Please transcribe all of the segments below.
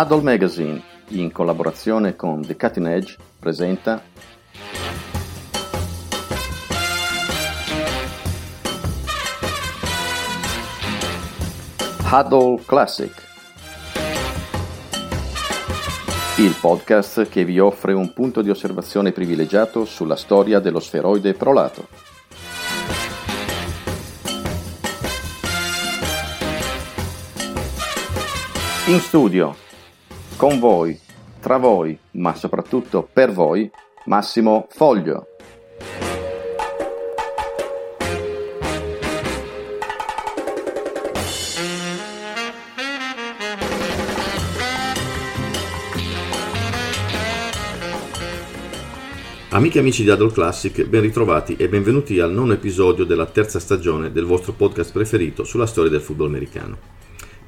Huddle Magazine, in collaborazione con The Cutting Edge, presenta Huddle Classic, il podcast che vi offre un punto di osservazione privilegiato sulla storia dello sferoide prolato. In studio, con voi, tra voi, ma soprattutto per voi, Massimo Foglio. Amiche e amici di Adult Classic, ben ritrovati e benvenuti al nono episodio della terza stagione del vostro podcast preferito sulla storia del football americano.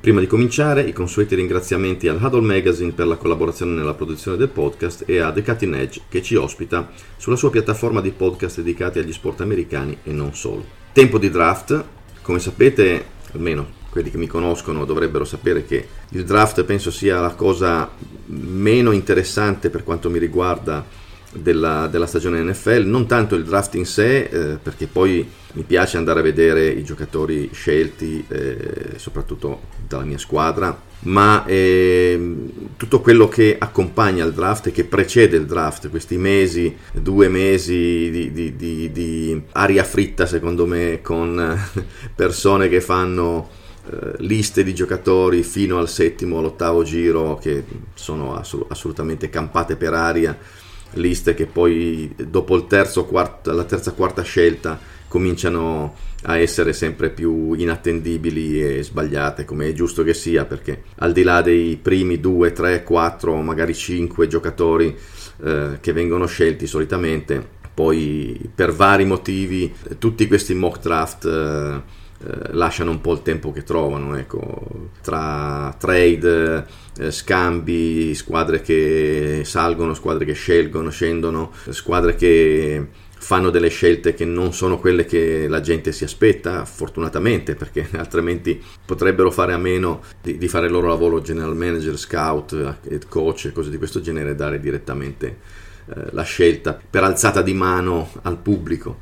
Prima di cominciare, i consueti ringraziamenti al Huddle Magazine per la collaborazione nella produzione del podcast e a The Cutting Edge che ci ospita sulla sua piattaforma di podcast dedicati agli sport americani e non solo. Tempo di draft, come sapete, almeno quelli che mi conoscono dovrebbero sapere che il draft penso sia la cosa meno interessante per quanto mi riguarda della, della, stagione NFL, non tanto il draft in sé, eh, perché poi mi piace andare a vedere i giocatori scelti, eh, soprattutto dalla mia squadra, ma eh, tutto quello che accompagna il draft e che precede il draft, questi mesi, due mesi di, di, di, di aria fritta secondo me, con persone che fanno eh, liste di giocatori fino al settimo all'ottavo giro che sono assolut- assolutamente campate per aria liste che poi dopo terzo, quarto, la terza quarta scelta cominciano a essere sempre più inattendibili e sbagliate come è giusto che sia perché al di là dei primi 2, 3, 4 magari 5 giocatori eh, che vengono scelti solitamente poi per vari motivi tutti questi mock draft eh, eh, lasciano un po' il tempo che trovano, ecco, tra trade, eh, scambi, squadre che salgono, squadre che scelgono, scendono, squadre che fanno delle scelte che non sono quelle che la gente si aspetta, fortunatamente, perché altrimenti potrebbero fare a meno di, di fare il loro lavoro general manager, scout, head coach e cose di questo genere, dare direttamente eh, la scelta per alzata di mano al pubblico.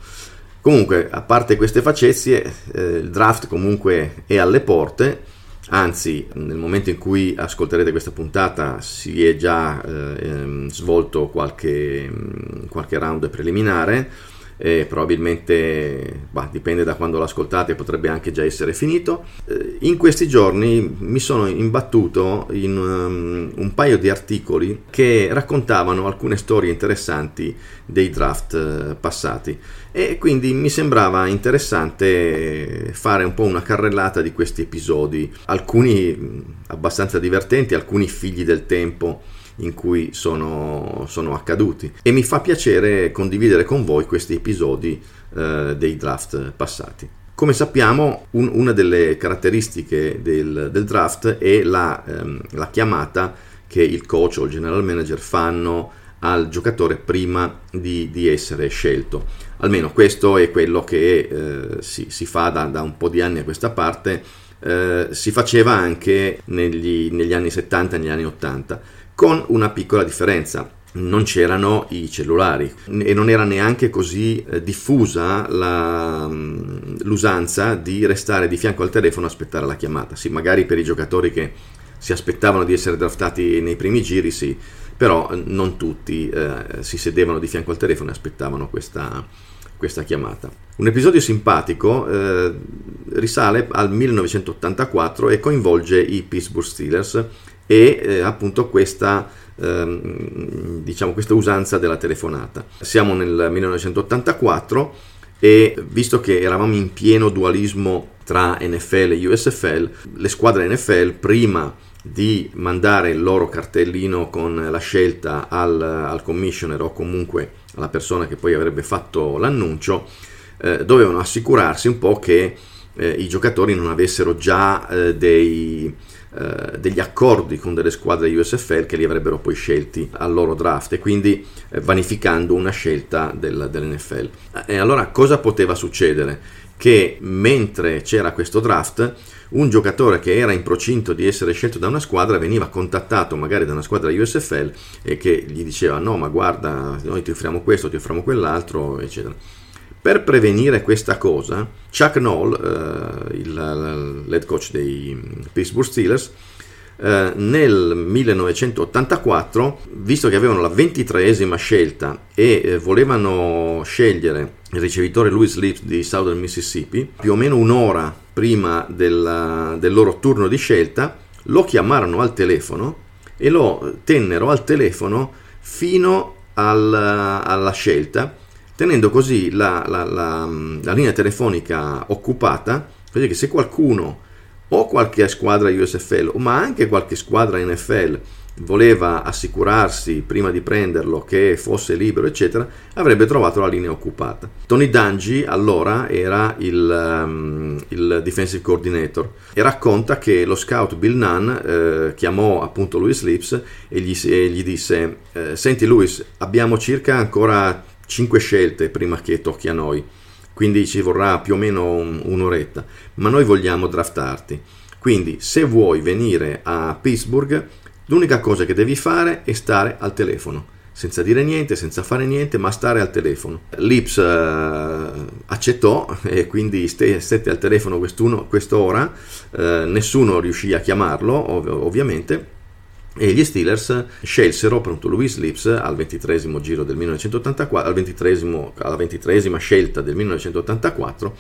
Comunque, a parte queste facezie, eh, il draft comunque è alle porte, anzi nel momento in cui ascolterete questa puntata si è già eh, ehm, svolto qualche, mm, qualche round preliminare eh, probabilmente bah, dipende da quando l'ascoltate, potrebbe anche già essere finito. Eh, in questi giorni mi sono imbattuto in um, un paio di articoli che raccontavano alcune storie interessanti dei draft eh, passati. E quindi mi sembrava interessante fare un po' una carrellata di questi episodi, alcuni abbastanza divertenti, alcuni figli del tempo in cui sono, sono accaduti e mi fa piacere condividere con voi questi episodi eh, dei draft passati. Come sappiamo, un, una delle caratteristiche del, del draft è la, ehm, la, chiamata che il coach o il general manager fanno al giocatore prima di, di essere scelto. Almeno questo è quello che eh, si, si, fa da, da, un po' di anni a questa parte. Eh, si faceva anche negli, negli anni 70 e negli anni 80 con una piccola differenza. Non c'erano i cellulari e non era neanche così eh, diffusa la, mm, l'usanza di restare di fianco al telefono a aspettare la chiamata. Sì, magari per i giocatori che si aspettavano di essere draftati nei primi giri, sì, però eh, non tutti eh, si sedevano di fianco al telefono e aspettavano questa, questa chiamata. Un episodio simpatico, eh, risale al 1984 e coinvolge i Pittsburgh Steelers e eh, appunto questa, ehm, diciamo, questa usanza della telefonata. Siamo nel 1984 e visto che eravamo in pieno dualismo tra NFL e USFL, le squadre NFL prima di mandare il loro cartellino con la scelta al, al commissioner o comunque alla persona che poi avrebbe fatto l'annuncio, eh, dovevano assicurarsi un po' che eh, i giocatori non avessero già eh, dei, eh, degli accordi con delle squadre USFL che li avrebbero poi scelti al loro draft e quindi eh, vanificando una scelta del, dell'NFL. E allora cosa poteva succedere? Che mentre c'era questo draft, un giocatore che era in procinto di essere scelto da una squadra veniva contattato magari da una squadra USFL e che gli diceva no ma guarda noi ti offriamo questo, ti offriamo quell'altro eccetera. Per prevenire questa cosa Chuck Noll, eh, il, l'head coach dei Pittsburgh Steelers, eh, nel 1984, visto che avevano la ventitreesima scelta e eh, volevano scegliere il ricevitore Louis Lips di Southern Mississippi, più o meno un'ora prima della, del loro turno di scelta, lo chiamarono al telefono e lo tennero al telefono fino al, alla scelta, tenendo così la, la, la, la linea telefonica occupata, così che se qualcuno o qualche squadra USFL, ma anche qualche squadra NFL voleva assicurarsi prima di prenderlo che fosse libero, eccetera, avrebbe trovato la linea occupata. Tony Dungy allora era il, um, il defensive coordinator e racconta che lo scout Bill Nunn eh, chiamò appunto Louis Lips e gli, e gli disse: eh, Senti, Louis, abbiamo circa ancora 5 scelte prima che tocchi a noi. Quindi ci vorrà più o meno un, un'oretta, ma noi vogliamo draftarti. Quindi se vuoi venire a Pittsburgh, l'unica cosa che devi fare è stare al telefono, senza dire niente, senza fare niente, ma stare al telefono. Lips uh, accettò e quindi stette al telefono quest'ora, uh, nessuno riuscì a chiamarlo ov- ovviamente e gli Steelers scelsero appunto Louis Lips al ventitresimo giro del 1984, al ventitresimo, alla ventitresima scelta del 1984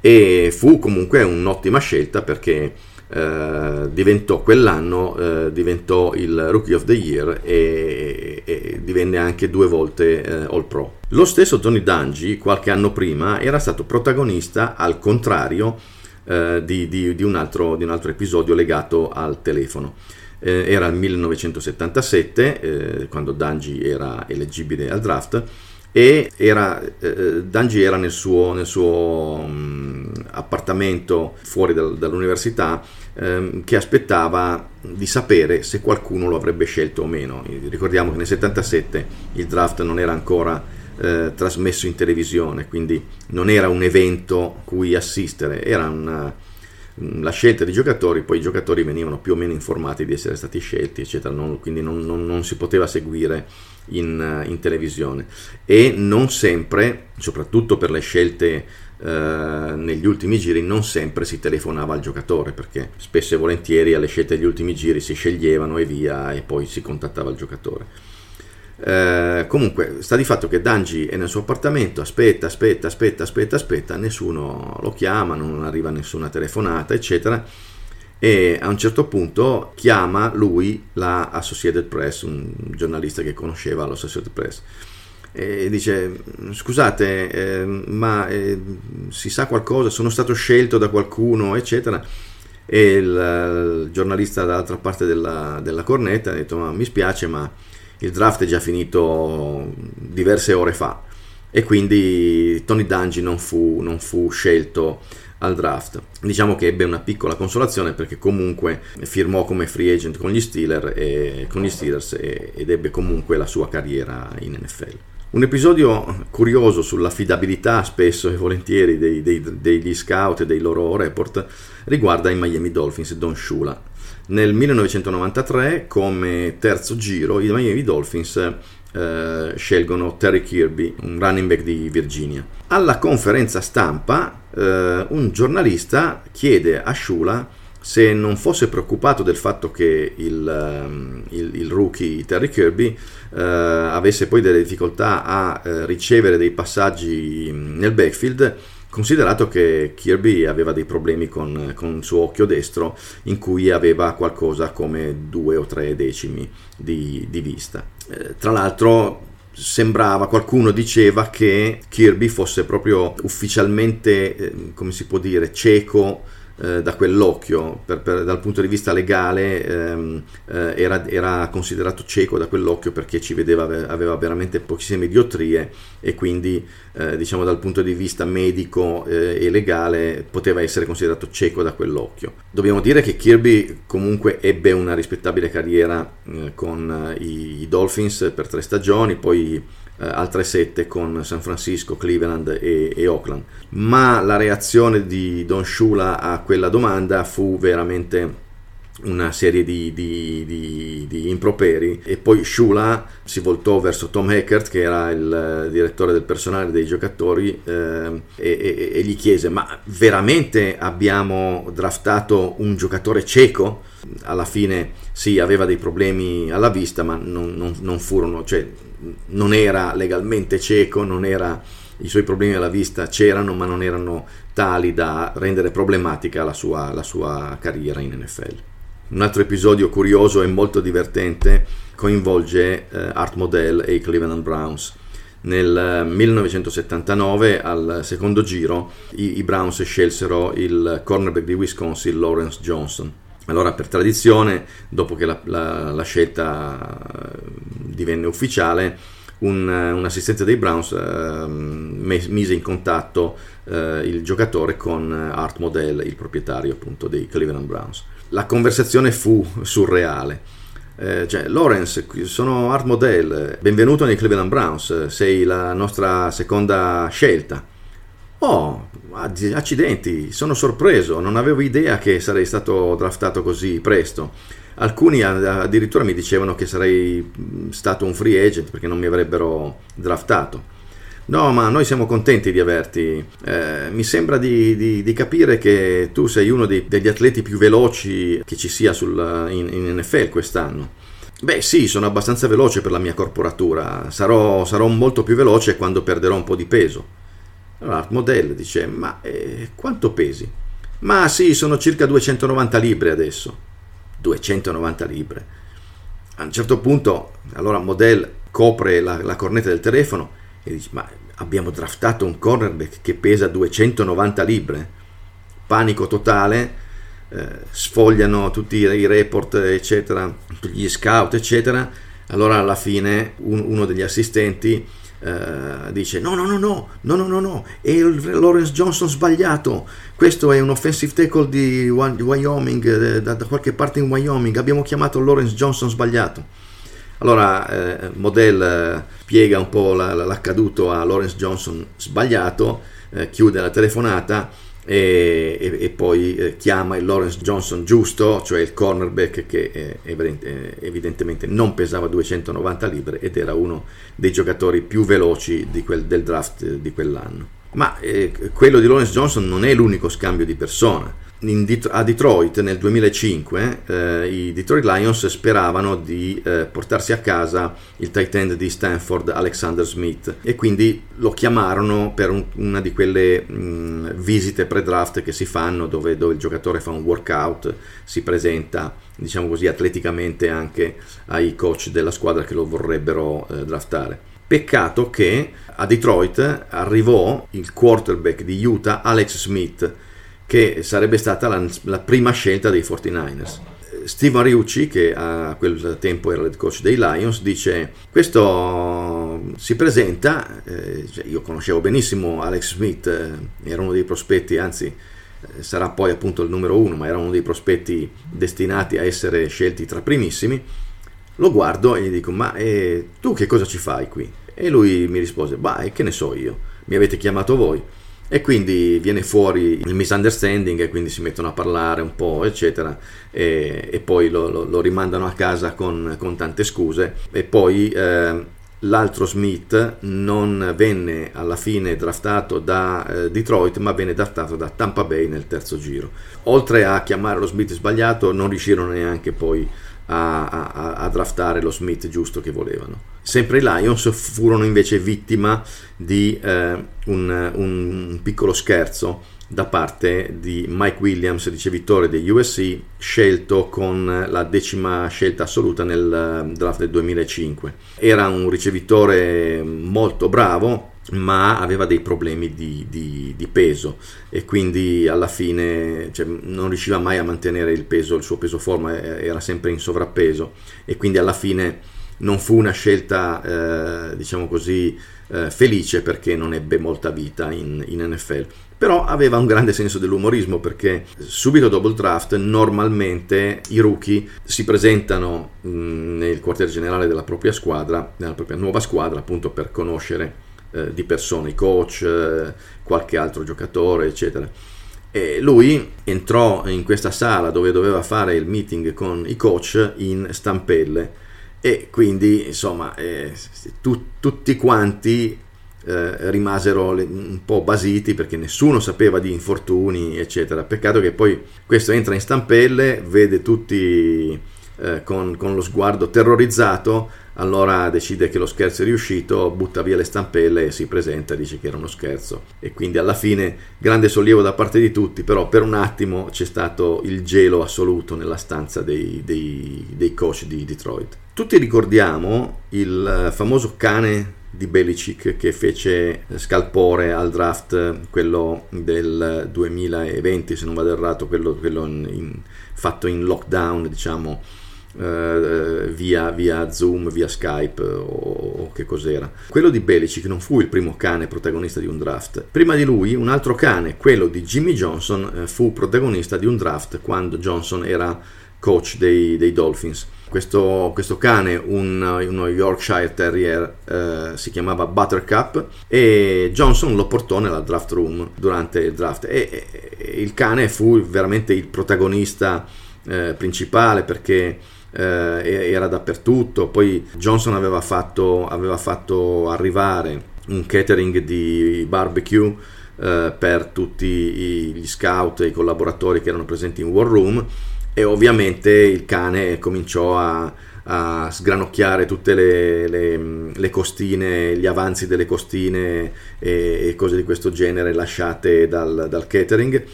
e fu comunque un'ottima scelta perché eh, diventò quell'anno eh, diventò il Rookie of the Year e, e divenne anche due volte eh, All Pro. Lo stesso Tony Dungy qualche anno prima era stato protagonista al contrario eh, di, di, di, un altro, di un altro episodio legato al telefono eh, era il 1977 eh, quando Dungy era eleggibile al draft e era, eh, Dungy era nel suo, nel suo um, appartamento fuori dal, dall'università ehm, che aspettava di sapere se qualcuno lo avrebbe scelto o meno. Ricordiamo che nel 77 il draft non era ancora eh, trasmesso in televisione, quindi non era un evento cui assistere, era una, la scelta dei giocatori, poi i giocatori venivano più o meno informati di essere stati scelti, eccetera, non, quindi non, non, non, si poteva seguire in, in, televisione. E non sempre, soprattutto per le scelte eh, negli ultimi giri, non sempre si telefonava al giocatore, perché spesso e volentieri alle scelte degli ultimi giri si sceglievano e via, e poi si contattava il giocatore. Eh, comunque sta di fatto che Dangi è nel suo appartamento, aspetta, aspetta, aspetta, aspetta, aspetta, nessuno lo chiama, non arriva nessuna telefonata, eccetera. E a un certo punto chiama lui la Associated Press, un giornalista che conosceva l'Associated Press, e dice: Scusate, eh, ma eh, si sa qualcosa? Sono stato scelto da qualcuno, eccetera. E il, il giornalista dall'altra parte della, della cornetta ha detto: Ma mi spiace, ma il draft è già finito diverse ore fa e quindi Tony Dungy non fu, non fu scelto al draft. Diciamo che ebbe una piccola consolazione perché comunque firmò come free agent con gli, Steelers, e, con gli Steelers e, ed ebbe comunque la sua carriera in NFL. Un episodio curioso sull'affidabilità spesso e volentieri dei, dei, degli scout e dei loro report riguarda i Miami Dolphins Don Shula nel 1993, come terzo giro, i Miami Dolphins eh, scelgono Terry Kirby, un running back di Virginia. Alla conferenza stampa, eh, un giornalista chiede a Shula se non fosse preoccupato del fatto che il, ehm, il, il rookie Terry Kirby eh, avesse poi delle difficoltà a eh, ricevere dei passaggi nel backfield considerato che Kirby aveva dei problemi con, con, il suo occhio destro in cui aveva qualcosa come due o tre decimi di, di vista. Eh, tra l'altro sembrava, qualcuno diceva che Kirby fosse proprio ufficialmente, eh, come si può dire, cieco eh, da quell'occhio, per, per, dal punto di vista legale ehm, eh, era, era, considerato cieco da quell'occhio perché ci vedeva, aveva veramente pochissime diottrie e quindi eh, diciamo dal punto di vista medico eh, e legale poteva essere considerato cieco da quell'occhio. Dobbiamo dire che Kirby comunque ebbe una rispettabile carriera eh, con i, i Dolphins per tre stagioni, poi eh, altre sette con San Francisco, Cleveland e, e, Oakland. Ma la reazione di Don Shula a quella domanda fu veramente una serie di, di, di, di, improperi e poi Shula si voltò verso Tom Hackert che era il direttore del personale dei giocatori eh, e, e, e, gli chiese ma veramente abbiamo draftato un giocatore cieco? Alla fine sì aveva dei problemi alla vista ma non, non, non furono cioè, non era legalmente cieco, non era, i suoi problemi alla vista c'erano, ma non erano tali da rendere problematica la sua, la sua carriera in NFL. Un altro episodio curioso e molto divertente coinvolge eh, Art Modell e i Cleveland Browns. Nel 1979, eh, al secondo giro, i, i Browns scelsero il cornerback di Wisconsin, Lawrence Johnson. Allora, per tradizione, dopo che la, la, la scelta eh, divenne ufficiale, un, un, assistente dei Browns eh, mise in contatto eh, il giocatore con Art Modell, il proprietario appunto dei Cleveland Browns. La conversazione fu surreale. Eh, cioè, Lawrence, sono Art Modell, benvenuto nei Cleveland Browns, sei la nostra seconda scelta. Oh, accidenti, sono sorpreso, non avevo idea che sarei stato draftato così presto. Alcuni addirittura mi dicevano che sarei stato un free agent perché non mi avrebbero draftato. No, ma noi siamo contenti di averti. Eh, mi sembra di, di, di, capire che tu sei uno dei, degli atleti più veloci che ci sia sul, in, in, NFL quest'anno. Beh, sì, sono abbastanza veloce per la mia corporatura. Sarò, sarò molto più veloce quando perderò un po' di peso. Allora Art Model dice, ma eh, quanto pesi? Ma sì, sono circa 290 libre adesso. 290 libre. A un certo punto, allora Model copre la, la cornetta del telefono e dice, ma abbiamo draftato un cornerback che pesa 290 libre. Panico totale, eh, sfogliano tutti i report, eccetera, gli scout, eccetera. Allora alla fine un, uno degli assistenti Uh, dice no no no no no no no no è il Lawrence Johnson sbagliato questo è un offensive tackle di Wyoming eh, da, da, qualche parte in Wyoming abbiamo chiamato Lawrence Johnson sbagliato allora eh, Modell eh, spiega un po' la, la, l'accaduto a Lawrence Johnson sbagliato eh, chiude la telefonata e, e, e, poi eh, chiama il Lawrence Johnson giusto, cioè il cornerback che eh, evidente, evidentemente non pesava 290 libre ed era uno dei giocatori più veloci quel, del draft di quell'anno. Ma eh, quello di Lawrence Johnson non è l'unico scambio di persona Det- a Detroit nel 2005 eh, i Detroit Lions speravano di eh, portarsi a casa il tight end di Stanford Alexander Smith e quindi lo chiamarono per un, una di quelle mh, visite pre-draft che si fanno dove, dove, il giocatore fa un workout, si presenta diciamo così atleticamente anche ai coach della squadra che lo vorrebbero eh, draftare. Peccato che a Detroit arrivò il quarterback di Utah Alex Smith che sarebbe stata la, la prima scelta dei 49ers. Steve Mariucci, che a quel tempo era il coach dei Lions, dice questo si presenta, eh, cioè io conoscevo benissimo Alex Smith, eh, era uno dei prospetti, anzi eh, sarà poi appunto il numero uno, ma era uno dei prospetti destinati a essere scelti tra primissimi, lo guardo e gli dico ma eh, tu che cosa ci fai qui? E lui mi rispose, beh che ne so io, mi avete chiamato voi e quindi viene fuori il misunderstanding e quindi si mettono a parlare un po' eccetera e, e poi lo, lo, lo, rimandano a casa con, con, tante scuse e poi eh, l'altro Smith non venne alla fine draftato da eh, Detroit ma venne draftato da Tampa Bay nel terzo giro. Oltre a chiamare lo Smith sbagliato non riuscirono neanche poi a, a, a, draftare lo Smith giusto che volevano. Sempre i Lions furono invece vittima di eh, un, un, piccolo scherzo da parte di Mike Williams, ricevitore degli USC, scelto con la decima scelta assoluta nel eh, draft del 2005. Era un ricevitore molto bravo, ma aveva dei problemi di, di, di, peso e quindi alla fine cioè, non riusciva mai a mantenere il peso, il suo peso forma era sempre in sovrappeso e quindi alla fine non fu una scelta eh, diciamo così eh, felice perché non ebbe molta vita in, in NFL però aveva un grande senso dell'umorismo perché subito dopo il draft normalmente i rookie si presentano mh, nel quartier generale della propria squadra, nella propria nuova squadra appunto per conoscere eh, di persone, i coach, eh, qualche altro giocatore, eccetera. E lui entrò in questa sala dove doveva fare il meeting con i coach in stampelle e quindi insomma eh, tu, tutti quanti eh, rimasero un po' basiti perché nessuno sapeva di infortuni eccetera peccato che poi questo entra in stampelle vede tutti con, con, lo sguardo terrorizzato allora decide che lo scherzo è riuscito, butta via le stampelle e si presenta dice che era uno scherzo. E quindi alla fine grande sollievo da parte di tutti, però per un attimo c'è stato il gelo assoluto nella stanza dei, dei, dei coach di Detroit. Tutti ricordiamo il famoso cane di Belichick che fece scalpore al draft, quello del 2020 se non vado errato, quello, quello in, fatto in lockdown diciamo eh, via, via, Zoom, via Skype o, o, che cos'era. Quello di Belichick non fu il primo cane protagonista di un draft. Prima di lui un altro cane, quello di Jimmy Johnson, eh, fu protagonista di un draft quando Johnson era coach dei, dei Dolphins. Questo, questo, cane, un, uno Yorkshire Terrier, eh, si chiamava Buttercup e Johnson lo portò nella draft room durante il draft e, e il cane fu veramente il protagonista eh, principale perché eh, era dappertutto. Poi Johnson aveva fatto, aveva fatto arrivare un catering di barbecue eh, per tutti gli scout e i collaboratori che erano presenti in War Room e ovviamente il cane cominciò a, a sgranocchiare tutte le, le, le, costine, gli avanzi delle costine e, e, cose di questo genere lasciate dal, dal catering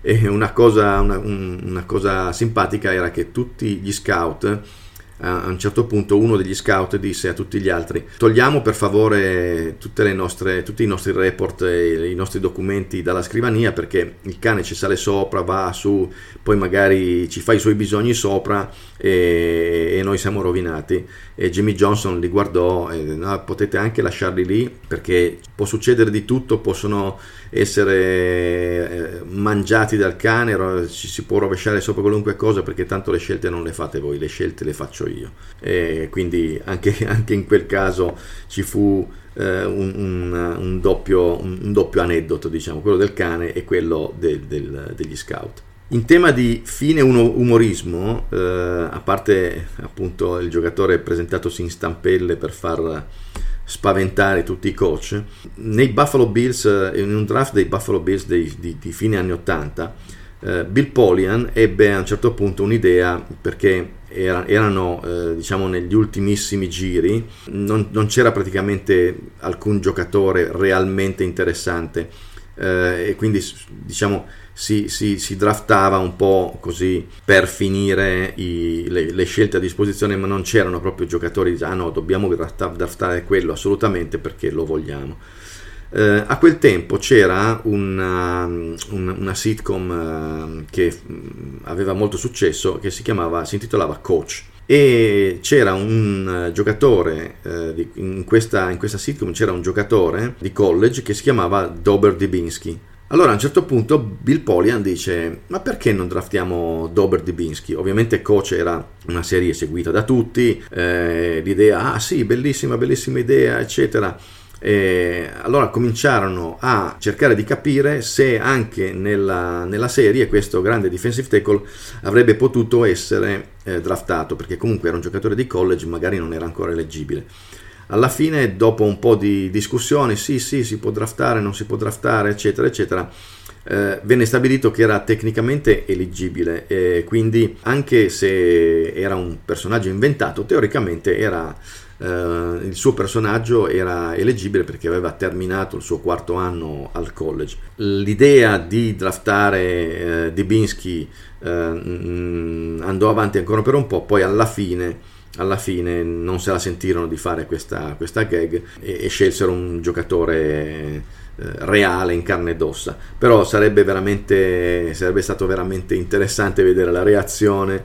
e una cosa, una, una cosa simpatica era che tutti gli scout a un certo punto uno degli scout disse a tutti gli altri togliamo per favore nostre, tutti i nostri report i nostri documenti dalla scrivania perché il cane ci sale sopra, va su, poi magari ci fa i suoi bisogni sopra e, e noi siamo rovinati e Jimmy Johnson li guardò e no, potete anche lasciarli lì perché può succedere di tutto, possono essere eh, mangiati dal cane, ci si può rovesciare sopra qualunque cosa perché tanto le scelte non le fate voi, le scelte le faccio io. E quindi anche, anche in quel caso ci fu eh, un, un, un, doppio, un, doppio, aneddoto, diciamo, quello del cane e quello del, del, degli scout. In tema di fine umorismo, eh, a parte appunto il giocatore presentatosi in stampelle per far spaventare tutti i coach, nei Buffalo Bills, eh, in un draft dei Buffalo Bills dei, di, di, fine anni 80, eh, Bill Polian ebbe a un certo punto un'idea perché era, erano eh, diciamo negli ultimissimi giri, non, non, c'era praticamente alcun giocatore realmente interessante eh, e quindi diciamo si, si, si, draftava un po' così per finire i, le, le, scelte a disposizione, ma non c'erano proprio giocatori che ah no, dobbiamo draftare quello assolutamente perché lo vogliamo. Eh, a quel tempo c'era una, una, una sitcom eh, che mm, aveva molto successo che si chiamava, si intitolava Coach e c'era un giocatore eh, di, in, questa, in questa sitcom c'era un giocatore di college che si chiamava Dober Dibinski allora a un certo punto Bill Polian dice ma perché non draftiamo Dober Dibinski? Ovviamente Coach era una serie seguita da tutti, eh, l'idea ah sì bellissima bellissima idea eccetera. E allora cominciarono a cercare di capire se anche nella, nella, serie questo grande defensive tackle avrebbe potuto essere eh, draftato perché comunque era un giocatore di college magari non era ancora eleggibile. Alla fine, dopo un po' di discussioni, sì, sì, si può draftare, non si può draftare, eccetera, eccetera, eh, venne stabilito che era tecnicamente eleggibile e quindi anche se era un personaggio inventato, teoricamente era, eh, il suo personaggio era eleggibile perché aveva terminato il suo quarto anno al college. L'idea di draftare eh, Dibinski eh, andò avanti ancora per un po', poi alla fine alla fine non se la sentirono di fare questa, questa gag e, e, scelsero un giocatore reale in carne ed ossa. Però sarebbe, sarebbe stato veramente interessante vedere la reazione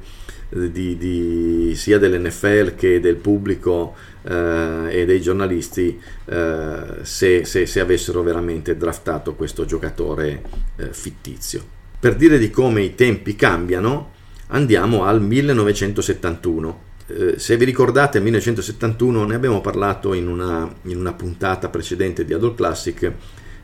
di, di, sia dell'NFL che del pubblico eh, e dei giornalisti eh, se, se, se, avessero veramente draftato questo giocatore eh, fittizio. Per dire di come i tempi cambiano, andiamo al 1971 eh, se vi ricordate, 1971 ne abbiamo parlato in una, in una puntata precedente di Adult Classic.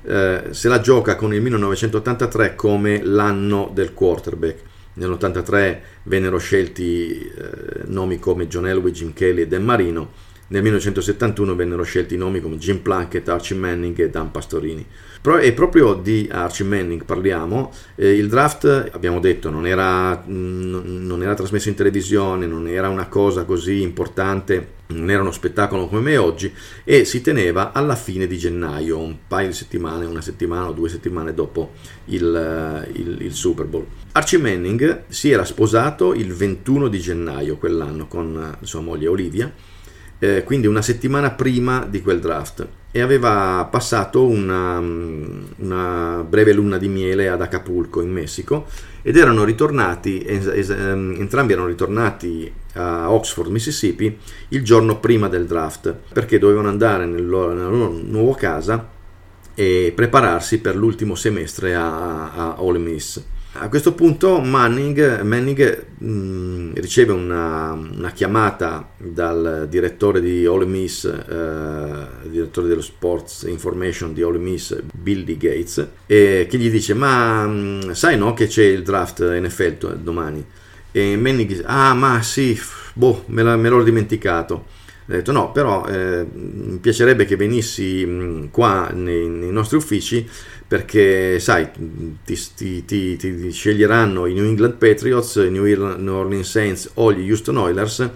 Eh, se la gioca con il 1983 come l'anno del quarterback. Nell'83 vennero scelti eh, nomi come John Elway, Jim Kelly e Dan Marino. Nel 1971 vennero scelti nomi come Jim Plunkett, Archie Manning e Dan Pastorini. E proprio di Archie Manning parliamo. Eh, il draft, abbiamo detto, non era, non era, trasmesso in televisione, non era una cosa così importante, non era uno spettacolo come me oggi, e si teneva alla fine di gennaio, un paio di settimane, una settimana o due settimane dopo il, il, il Super Bowl. Archie Manning si era sposato il 21 di gennaio quell'anno con sua moglie Olivia eh, quindi una settimana prima di quel draft e aveva passato una, una, breve luna di miele ad Acapulco in Messico ed erano ritornati, ehm, entrambi erano ritornati a Oxford, Mississippi il giorno prima del draft perché dovevano andare nel loro, nella loro nuova casa e prepararsi per l'ultimo semestre a, a Ole Miss. A questo punto Manning, Manning mh, mm, riceve una, una, chiamata dal direttore di Ole Miss, eh, direttore dello Sports Information di Ole Miss, Billy Gates, eh, che gli dice ma mh, mm, sai no che c'è il draft NFL domani? E Manning dice ah ma sì, boh, me, la, me l'ho dimenticato. Ho detto no, però eh, mi piacerebbe che venissi mh, mm, qua nei, nei nostri uffici perché sai ti, ti, ti, ti, sceglieranno i New England Patriots, i New, Orleans Saints o gli Houston Oilers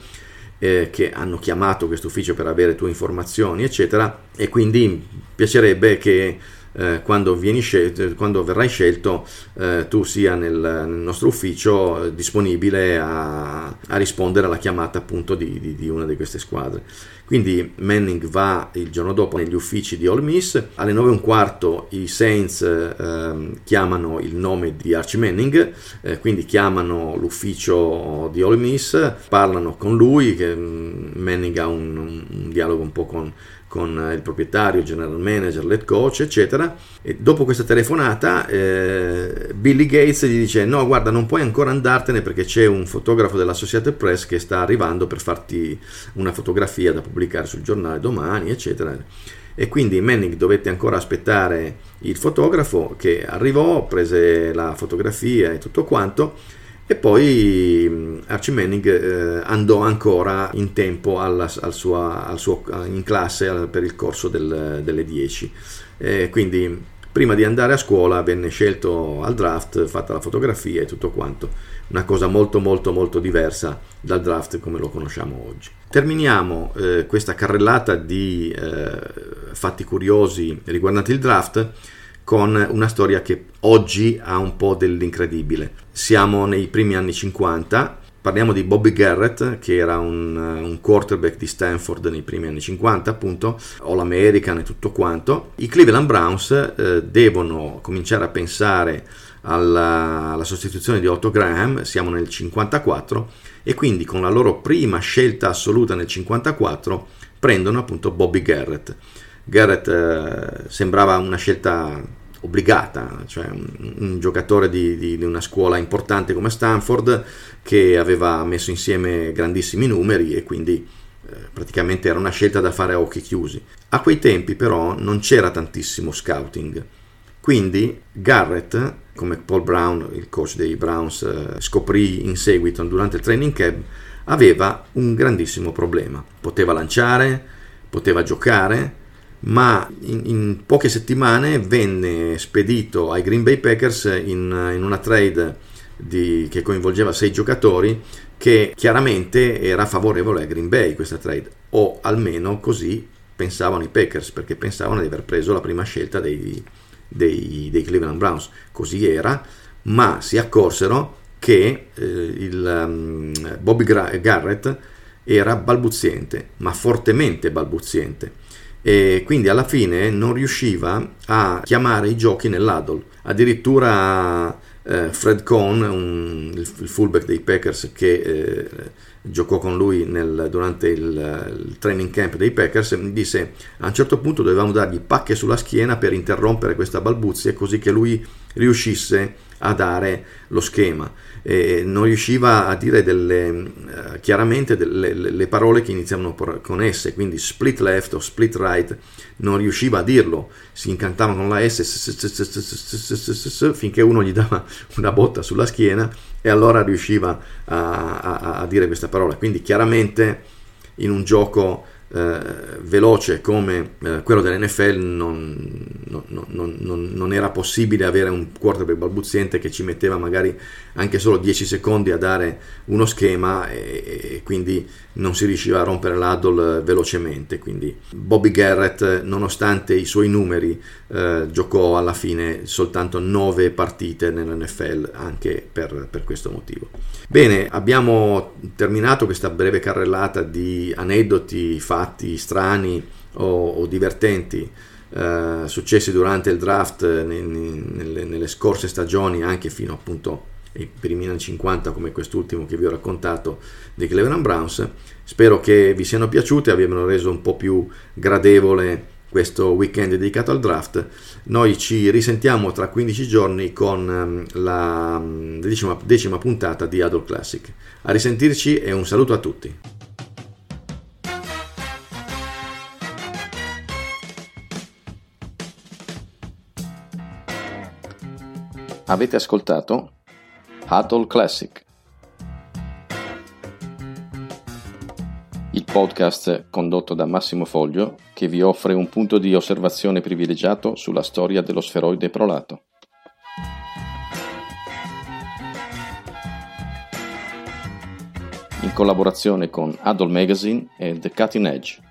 eh, che hanno chiamato questo ufficio per avere tue informazioni eccetera e quindi piacerebbe che eh, quando, scelto, quando, verrai scelto eh, tu sia nel, nel nostro ufficio eh, disponibile a, a, rispondere alla chiamata appunto di, di, di, una di queste squadre. Quindi Manning va il giorno dopo negli uffici di Ole Miss, alle 9 e un quarto i Saints ehm, chiamano il nome di Archie Manning, eh, quindi chiamano l'ufficio di Ole Miss, parlano con lui, che mm, Manning ha un, un dialogo un po' con con il proprietario, general manager, lead coach, eccetera. E dopo questa telefonata, eh, Billy Gates gli dice: No, guarda, non puoi ancora andartene perché c'è un fotografo dell'Associated Press che sta arrivando per farti una fotografia da pubblicare sul giornale domani, eccetera. E quindi Manning dovette ancora aspettare il fotografo che arrivò, prese la fotografia e tutto quanto e poi mm, Archie Manning eh, andò ancora in tempo alla, al sua, al suo, in classe per il corso del, delle 10. Eh, quindi prima di andare a scuola venne scelto al draft, fatta la fotografia e tutto quanto. Una cosa molto molto molto diversa dal draft come lo conosciamo oggi. Terminiamo eh, questa carrellata di eh, fatti curiosi riguardanti il draft con una storia che oggi ha un po' dell'incredibile. Siamo nei primi anni 50, parliamo di Bobby Garrett, che era un, un, quarterback di Stanford nei primi anni 50, appunto, All American e tutto quanto. I Cleveland Browns eh, devono cominciare a pensare alla, alla, sostituzione di Otto Graham, siamo nel 54, e quindi con la loro prima scelta assoluta nel 54 prendono appunto Bobby Garrett. Garrett eh, sembrava una scelta obbligata, cioè un, un giocatore di, di, di, una scuola importante come Stanford che aveva messo insieme grandissimi numeri e quindi eh, praticamente era una scelta da fare a occhi chiusi. A quei tempi però non c'era tantissimo scouting, quindi Garrett, come Paul Brown, il coach dei Browns, eh, scoprì in seguito durante il training camp, aveva un grandissimo problema. Poteva lanciare, poteva giocare, ma in, in, poche settimane venne spedito ai Green Bay Packers in, in una trade di, che coinvolgeva sei giocatori che chiaramente era favorevole a Green Bay questa trade. O almeno così pensavano i Packers perché pensavano di aver preso la prima scelta dei, dei, dei Cleveland Browns. Così era ma si accorsero che eh, il um, Bobby Garrett era balbuziente ma fortemente balbuziente e quindi alla fine non riusciva a chiamare i giochi nell'huddle. Addirittura eh, Fred Cohn, un, il, il, fullback dei Packers che eh, giocò con lui nel, durante il, il, training camp dei Packers, disse a un certo punto dovevamo dargli pacche sulla schiena per interrompere questa balbuzia così che lui riuscisse a dare lo schema e non riusciva a dire delle, uh, chiaramente delle, le parole che iniziavano con S, quindi split left o split right, non riusciva a dirlo, si incantava con la S finché uno gli dava una botta sulla schiena e allora riusciva a, a, a dire questa parola. Quindi chiaramente in un gioco eh, veloce come eh, quello dell'NFL non, non, non, non, era possibile avere un quarterback balbuziente che ci metteva magari anche solo 10 secondi a dare uno schema e, e quindi non si riusciva a rompere l'huddle velocemente. Quindi Bobby Garrett, nonostante i suoi numeri, eh, giocò alla fine soltanto 9 partite nell'NFL anche per, per questo motivo. Bene, abbiamo terminato questa breve carrellata di aneddoti, fatti strani o, o divertenti eh, successi durante il draft nei, nelle, nelle, scorse stagioni, anche fino appunto ai primi anni 50 come quest'ultimo che vi ho raccontato dei Cleveland Browns. Spero che vi siano piaciute, abbiano reso un po' più gradevole questo weekend dedicato al draft. Noi ci risentiamo tra 15 giorni con ehm, la mm, decima, decima puntata di Adult Classic. A risentirci e un saluto a tutti. Avete ascoltato Huddle Classic, il podcast condotto da Massimo Foglio che vi offre un punto di osservazione privilegiato sulla storia dello sferoide prolato. In collaborazione con Huddle Magazine e The Cutting Edge.